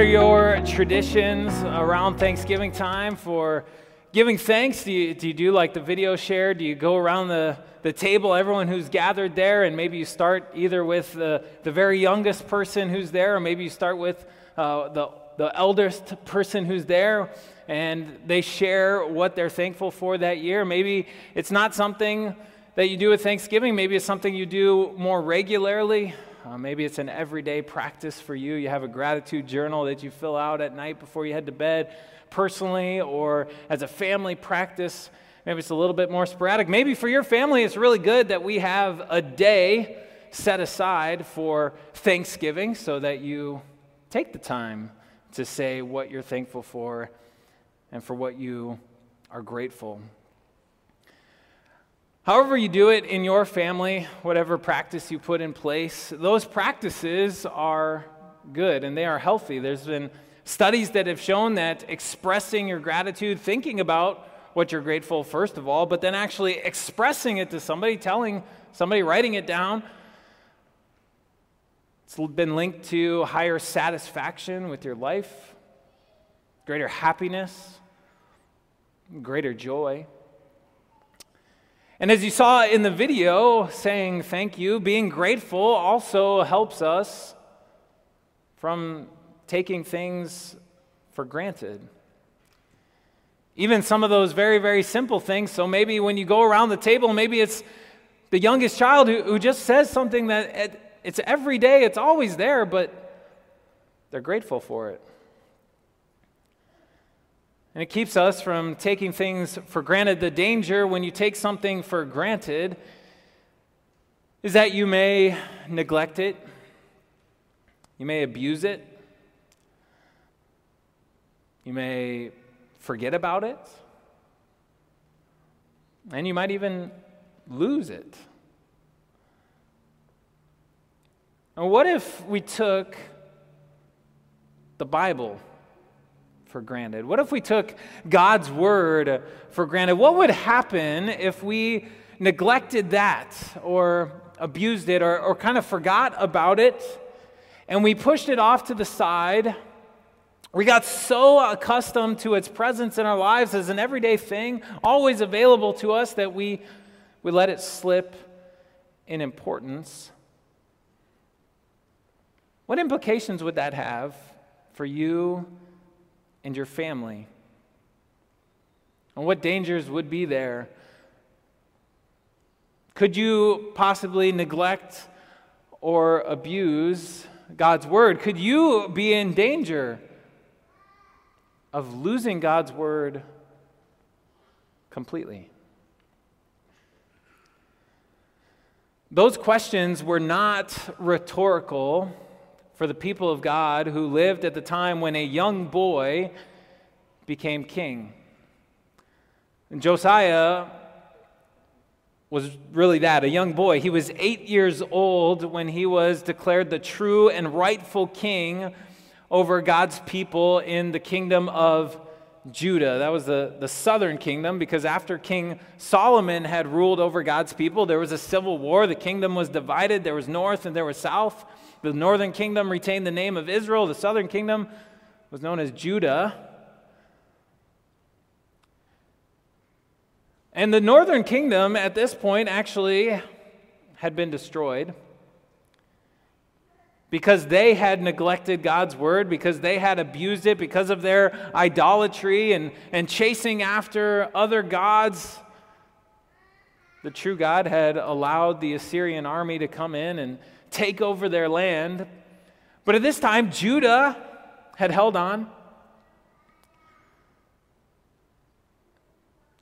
are your traditions around Thanksgiving time for giving thanks? Do you, do you do like the video share? Do you go around the, the table, everyone who's gathered there, and maybe you start either with the, the very youngest person who's there, or maybe you start with uh, the, the eldest person who's there, and they share what they're thankful for that year? Maybe it's not something that you do with Thanksgiving, maybe it's something you do more regularly. Uh, maybe it's an everyday practice for you. You have a gratitude journal that you fill out at night before you head to bed, personally or as a family practice. Maybe it's a little bit more sporadic. Maybe for your family, it's really good that we have a day set aside for Thanksgiving so that you take the time to say what you're thankful for and for what you are grateful However, you do it in your family, whatever practice you put in place, those practices are good and they are healthy. There's been studies that have shown that expressing your gratitude, thinking about what you're grateful first of all, but then actually expressing it to somebody, telling somebody, writing it down, it's been linked to higher satisfaction with your life, greater happiness, greater joy. And as you saw in the video, saying thank you, being grateful also helps us from taking things for granted. Even some of those very, very simple things. So maybe when you go around the table, maybe it's the youngest child who, who just says something that it's every day, it's always there, but they're grateful for it. And it keeps us from taking things for granted. The danger when you take something for granted is that you may neglect it, you may abuse it, you may forget about it, and you might even lose it. And what if we took the Bible? For granted? What if we took God's word for granted? What would happen if we neglected that or abused it or, or kind of forgot about it and we pushed it off to the side? We got so accustomed to its presence in our lives as an everyday thing, always available to us, that we, we let it slip in importance. What implications would that have for you and your family? And what dangers would be there? Could you possibly neglect or abuse God's word? Could you be in danger of losing God's word completely? Those questions were not rhetorical for the people of God who lived at the time when a young boy became king. And Josiah was really that, a young boy. He was eight years old when he was declared the true and rightful king over God's people in the kingdom of Judah. That was the, the southern kingdom because after King Solomon had ruled over God's people, there was a civil war. The kingdom was divided. There was north and there was south. The northern kingdom retained the name of Israel, the southern kingdom was known as Judah. And the northern kingdom at this point actually had been destroyed because they had neglected God's word, because they had abused it, because of their idolatry and, and chasing after other gods. The true God had allowed the Assyrian army to come in and take over their land. But at this time, Judah had held on.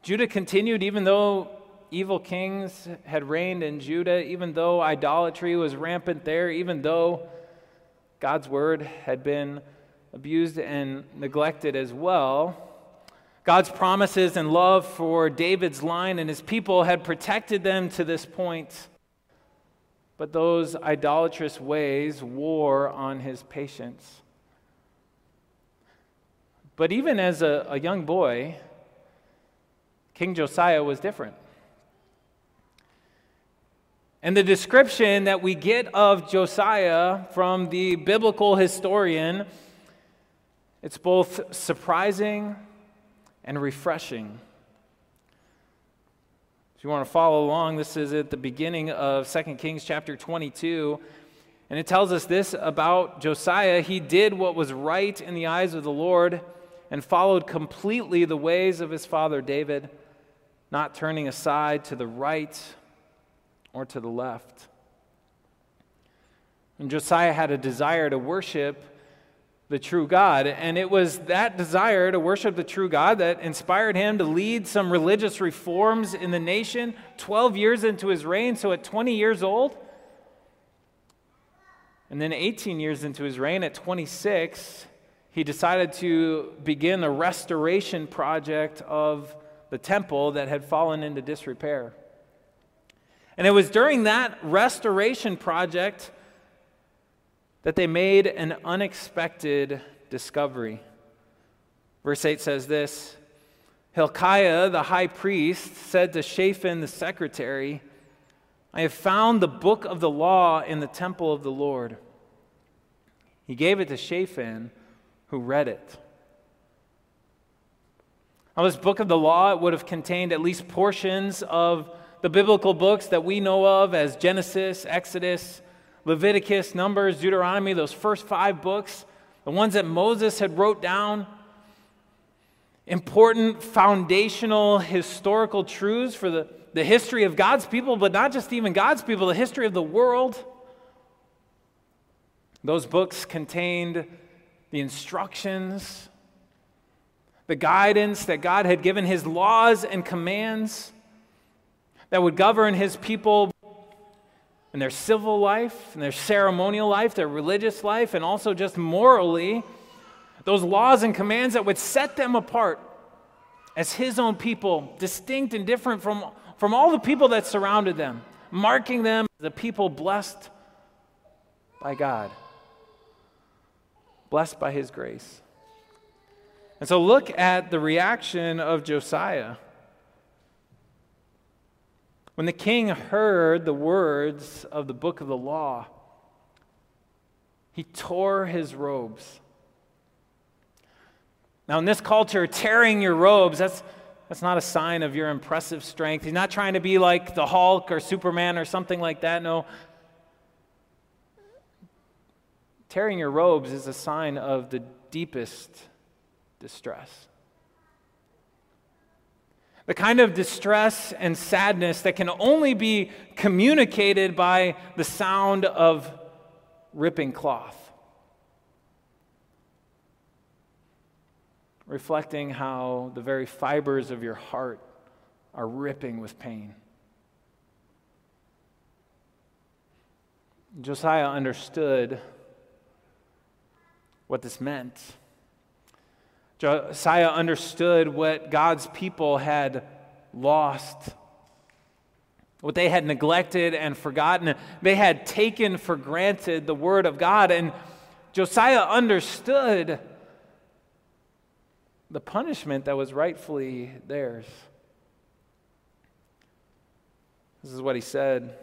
Judah continued, even though evil kings had reigned in Judah, even though idolatry was rampant there, even though God's word had been abused and neglected as well. God's promises and love for David's line and his people had protected them to this point. But those idolatrous ways wore on his patience. But even as a, a young boy, King Josiah was different. And the description that we get of Josiah from the biblical historian It's both surprising and refreshing. If you want to follow along, this is at the beginning of 2 Kings chapter 22. And it tells us this about Josiah. He did what was right in the eyes of the Lord and followed completely the ways of his father David, not turning aside to the right or to the left. And Josiah had a desire to worship the true God. And it was that desire to worship the true God that inspired him to lead some religious reforms in the nation 12 years into his reign. So at 20 years old, and then 18 years into his reign, at 26, he decided to begin a restoration project of the temple that had fallen into disrepair. And it was during that restoration project that they made an unexpected discovery. Verse 8 says this Hilkiah, the high priest, said to Shaphan, the secretary, I have found the book of the law in the temple of the Lord. He gave it to Shaphan, who read it. Now, this book of the law would have contained at least portions of the biblical books that we know of as Genesis, Exodus, Leviticus, Numbers, Deuteronomy, those first five books, the ones that Moses had wrote down. Important foundational historical truths for the, the history of God's people, but not just even God's people, the history of the world. Those books contained the instructions, the guidance that God had given, his laws and commands that would govern his people in their civil life, in their ceremonial life, their religious life, and also just morally, those laws and commands that would set them apart as his own people, distinct and different from, from all the people that surrounded them, marking them as people blessed by God blessed by his grace. And so look at the reaction of Josiah. When the king heard the words of the book of the law, he tore his robes. Now, in this culture, tearing your robes, that's, that's not a sign of your impressive strength. He's not trying to be like the Hulk or Superman or something like that. No, Tearing your robes is a sign of the deepest distress. The kind of distress and sadness that can only be communicated by the sound of ripping cloth. Reflecting how the very fibers of your heart are ripping with pain. Josiah understood what this meant. Josiah understood what God's people had lost, what they had neglected and forgotten. They had taken for granted the word of God. And Josiah understood the punishment that was rightfully theirs. This is what he said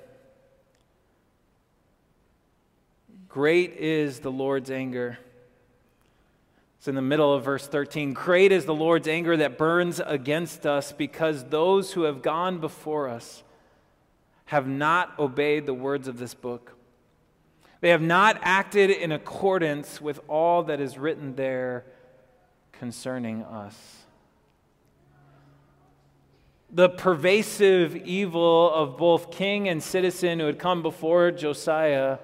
Great is the Lord's anger it's in the middle of verse 13. Great is the Lord's anger that burns against us because those who have gone before us have not obeyed the words of this book. They have not acted in accordance with all that is written there concerning us. The pervasive evil of both king and citizen who had come before Josiah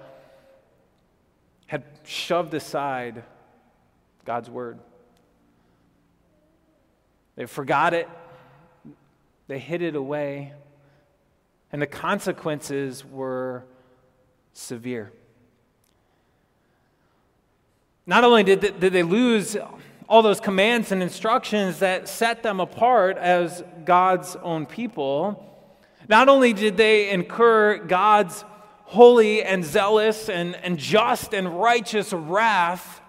had shoved aside God's word. They forgot it, they hid it away, and the consequences were severe. Not only did they, did they lose all those commands and instructions that set them apart as God's own people, not only did they incur God's holy and zealous and, and just and righteous wrath,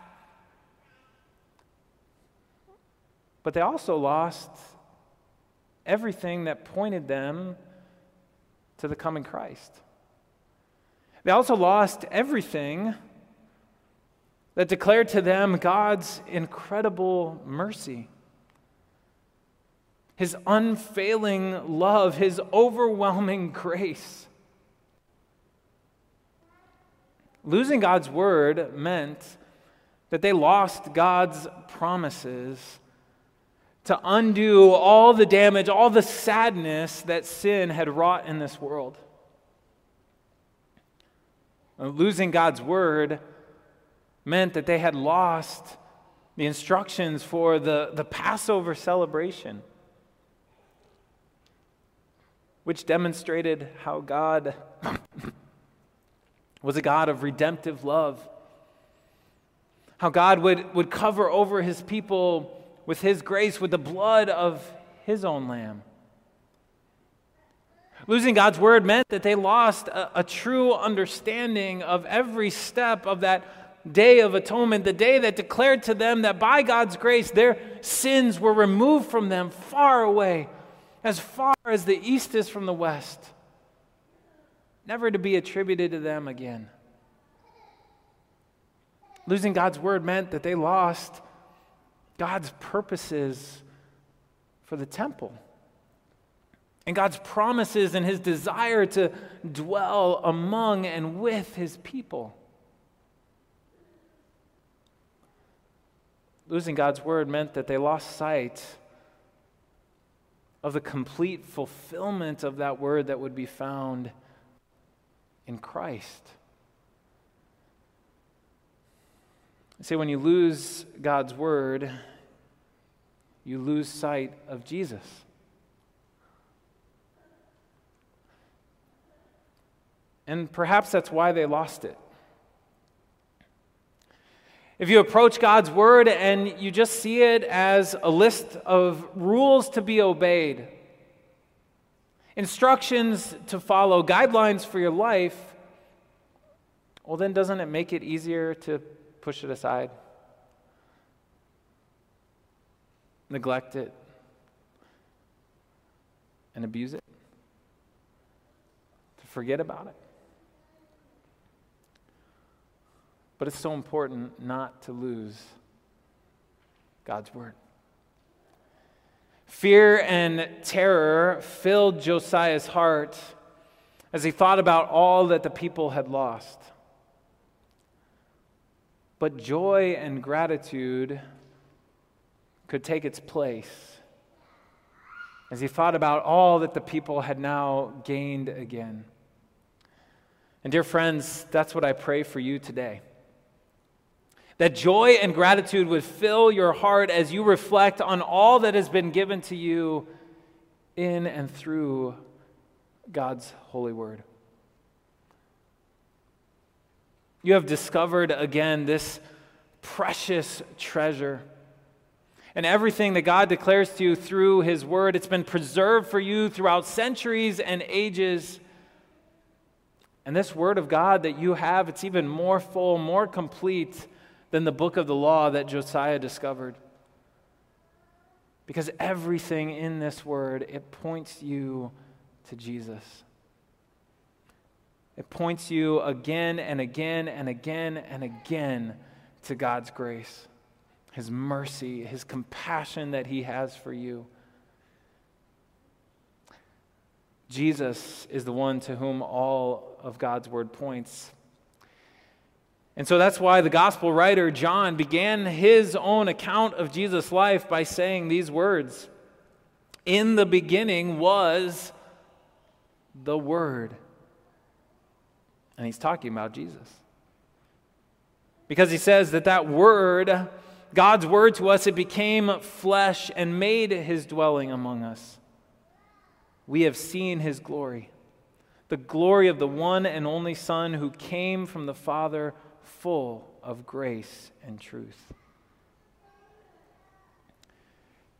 But they also lost everything that pointed them to the coming Christ. They also lost everything that declared to them God's incredible mercy, His unfailing love, His overwhelming grace. Losing God's word meant that they lost God's promises to undo all the damage, all the sadness that sin had wrought in this world. Uh, losing God's word meant that they had lost the instructions for the, the Passover celebration, which demonstrated how God was a God of redemptive love, how God would, would cover over his people with his grace with the blood of his own lamb. Losing God's word meant that they lost a, a, true understanding of every step of that day of atonement, the day that declared to them that by God's grace their sins were removed from them far away, as far as the east is from the west, never to be attributed to them again. Losing God's word meant that they lost God's purposes for the temple. And God's promises and his desire to dwell among and with his people. Losing God's word meant that they lost sight of the complete fulfillment of that word that would be found in Christ. See, when you lose God's word, you lose sight of Jesus. And perhaps that's why they lost it. If you approach God's word and you just see it as a list of rules to be obeyed, instructions to follow, guidelines for your life, well, then doesn't it make it easier to push it aside? Neglect it, and abuse it, to forget about it. But it's so important not to lose God's word. Fear and terror filled Josiah's heart as he thought about all that the people had lost. But joy and gratitude could take its place as he thought about all that the people had now gained again. And, dear friends, that's what I pray for you today. That joy and gratitude would fill your heart as you reflect on all that has been given to you in and through God's holy word. You have discovered again this precious treasure and everything that God declares to you through His Word. It's been preserved for you throughout centuries and ages. And this Word of God that you have, it's even more full, more complete than the book of the law that Josiah discovered. Because everything in this Word, it points you to Jesus. It points you again and again and again and again to God's grace. His mercy, His compassion that He has for you. Jesus is the one to whom all of God's word points. And so that's why the gospel writer John began his own account of Jesus' life by saying these words In the beginning was the Word. And he's talking about Jesus. Because he says that that Word God's word to us, it became flesh and made his dwelling among us. We have seen his glory, the glory of the one and only Son who came from the Father, full of grace and truth.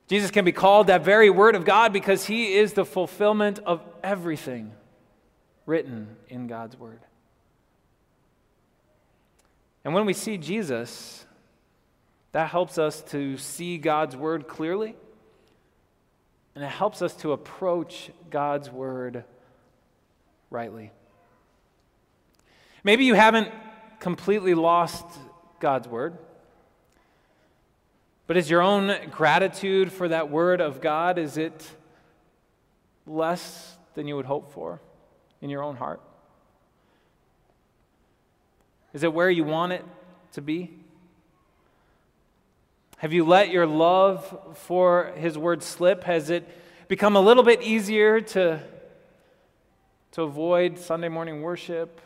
Jesus can be called that very word of God because he is the fulfillment of everything written in God's word. And when we see Jesus, that helps us to see God's word clearly, and it helps us to approach God's word rightly. Maybe you haven't completely lost God's word. But is your own gratitude for that word of God, is it less than you would hope for in your own heart? Is it where you want it to be? Have you let your love for His Word slip? Has it become a little bit easier to, to avoid Sunday morning worship?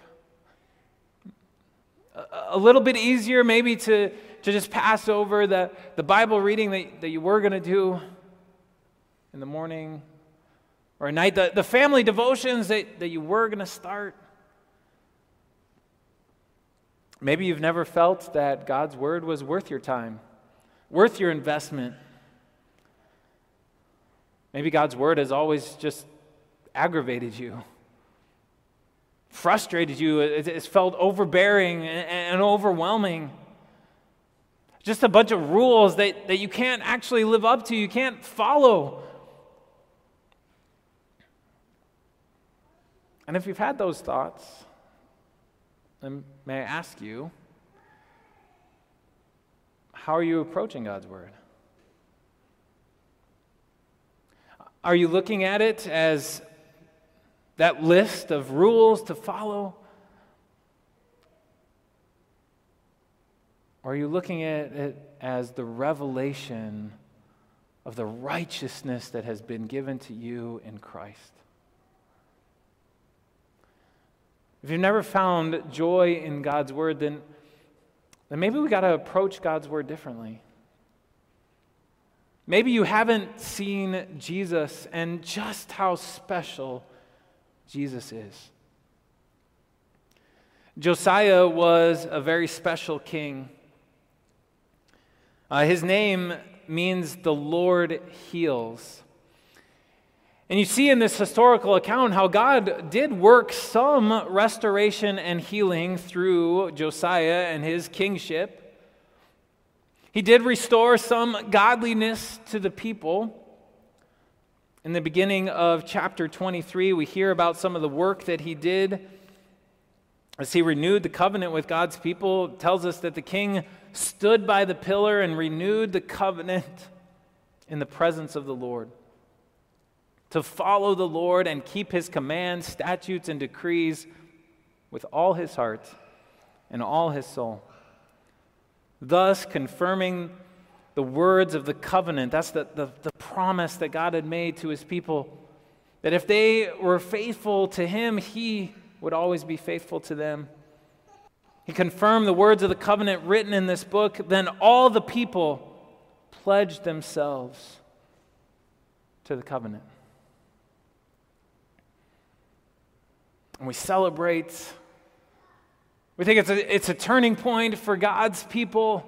A, a little bit easier, maybe, to, to just pass over the, the Bible reading that, that you were going to do in the morning or at night, the, the family devotions that, that you were going to start. Maybe you've never felt that God's word was worth your time worth your investment. Maybe God's word has always just aggravated you, frustrated you, it's felt overbearing and overwhelming. Just a bunch of rules that, that you can't actually live up to, you can't follow. And if you've had those thoughts, then may I ask you, how are you approaching God's Word? Are you looking at it as that list of rules to follow? Or are you looking at it as the revelation of the righteousness that has been given to you in Christ? If you've never found joy in God's Word, then then maybe we got to approach God's word differently. Maybe you haven't seen Jesus and just how special Jesus is. Josiah was a very special king. Uh, his name means the Lord heals. And you see in this historical account how God did work some restoration and healing through Josiah and his kingship. He did restore some godliness to the people. In the beginning of chapter 23, we hear about some of the work that he did as he renewed the covenant with God's people. It tells us that the king stood by the pillar and renewed the covenant in the presence of the Lord to follow the Lord and keep his commands, statutes, and decrees with all his heart and all his soul. Thus, confirming the words of the covenant, that's the, the, the, promise that God had made to his people, that if they were faithful to him, he would always be faithful to them. He confirmed the words of the covenant written in this book. Then all the people pledged themselves to the covenant. And we celebrate. We think it's a, it's a turning point for God's people,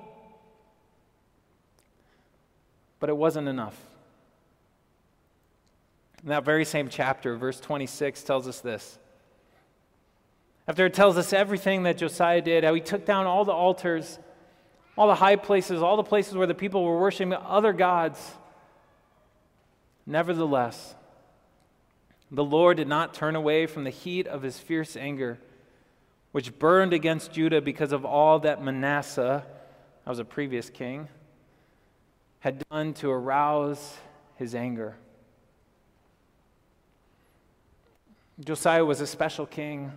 but it wasn't enough. In that very same chapter, verse 26 tells us this. After it tells us everything that Josiah did, how he took down all the altars, all the high places, all the places where the people were worshiping other gods. Nevertheless, the Lord did not turn away from the heat of his fierce anger, which burned against Judah because of all that Manasseh, that was a previous king, had done to arouse his anger. Josiah was a special king,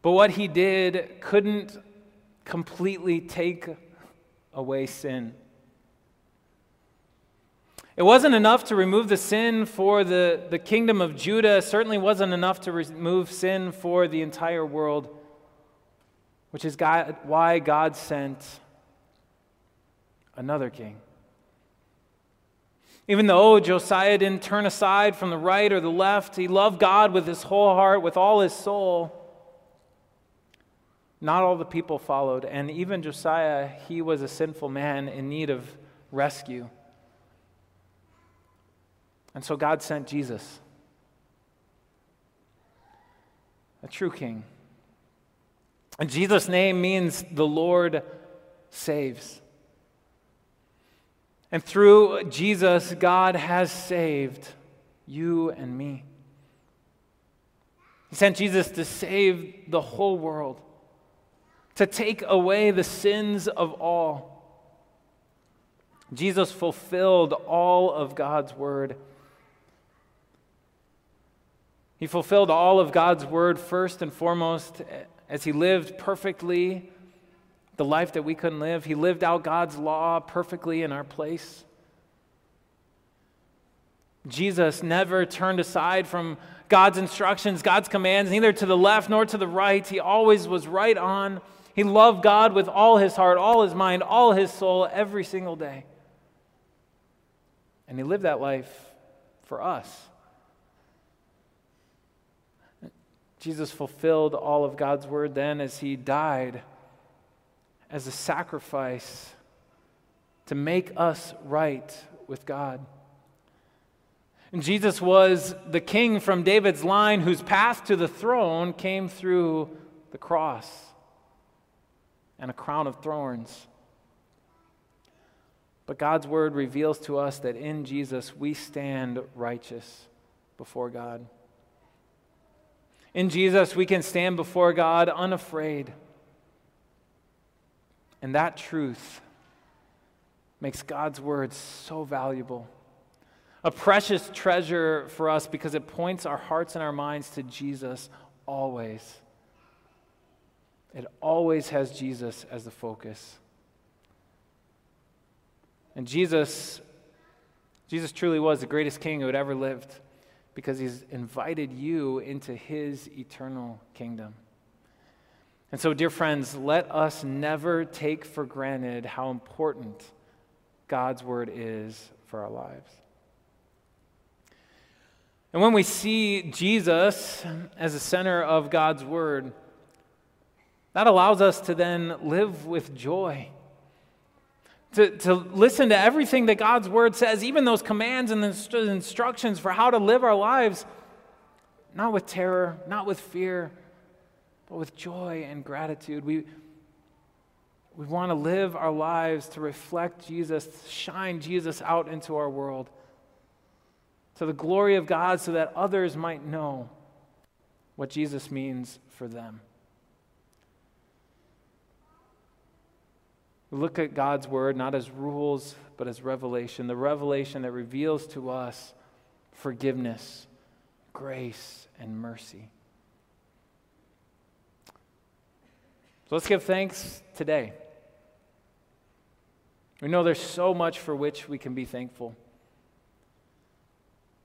but what he did couldn't completely take away sin. It wasn't enough to remove the sin for the, the kingdom of Judah. It certainly wasn't enough to remove sin for the entire world, which is God, why God sent another king. Even though oh, Josiah didn't turn aside from the right or the left, he loved God with his whole heart, with all his soul. Not all the people followed, and even Josiah, he was a sinful man in need of rescue. And so God sent Jesus, a true king. And Jesus' name means the Lord saves. And through Jesus, God has saved you and me. He sent Jesus to save the whole world. to take away the sins of all. Jesus fulfilled all of God's word. He fulfilled all of God's word first and foremost as he lived perfectly the life that we couldn't live. He lived out God's law perfectly in our place. Jesus never turned aside from God's instructions, God's commands, neither to the left nor to the right. He always was right on. He loved God with all his heart, all his mind, all his soul every single day. And he lived that life for us. Jesus fulfilled all of God's word then as he died as a sacrifice to make us right with God. And Jesus was the king from David's line whose path to the throne came through the cross and a crown of thorns. But God's word reveals to us that in Jesus we stand righteous before God. In Jesus we can stand before God unafraid. And that truth makes God's word so valuable. A precious treasure for us because it points our hearts and our minds to Jesus always. It always has Jesus as the focus. And Jesus, Jesus truly was the greatest king who had ever lived because he's invited you into his eternal kingdom. And so, dear friends, let us never take for granted how important God's word is for our lives. And when we see Jesus as the center of God's word, that allows us to then live with joy. To, to listen to everything that God's word says, even those commands and the instructions for how to live our lives, not with terror, not with fear, but with joy and gratitude. We, we want to live our lives to reflect Jesus, shine Jesus out into our world to the glory of God so that others might know what Jesus means for them. Look at God's word not as rules, but as revelation the revelation that reveals to us forgiveness, grace, and mercy. So let's give thanks today. We know there's so much for which we can be thankful.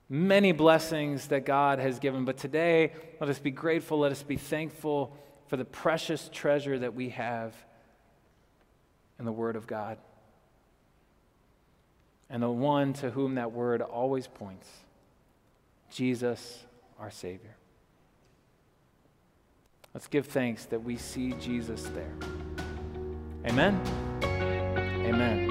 Many blessings that God has given, but today let us be grateful, let us be thankful for the precious treasure that we have and the Word of God. And the one to whom that Word always points Jesus, our Savior. Let's give thanks that we see Jesus there. Amen. Amen.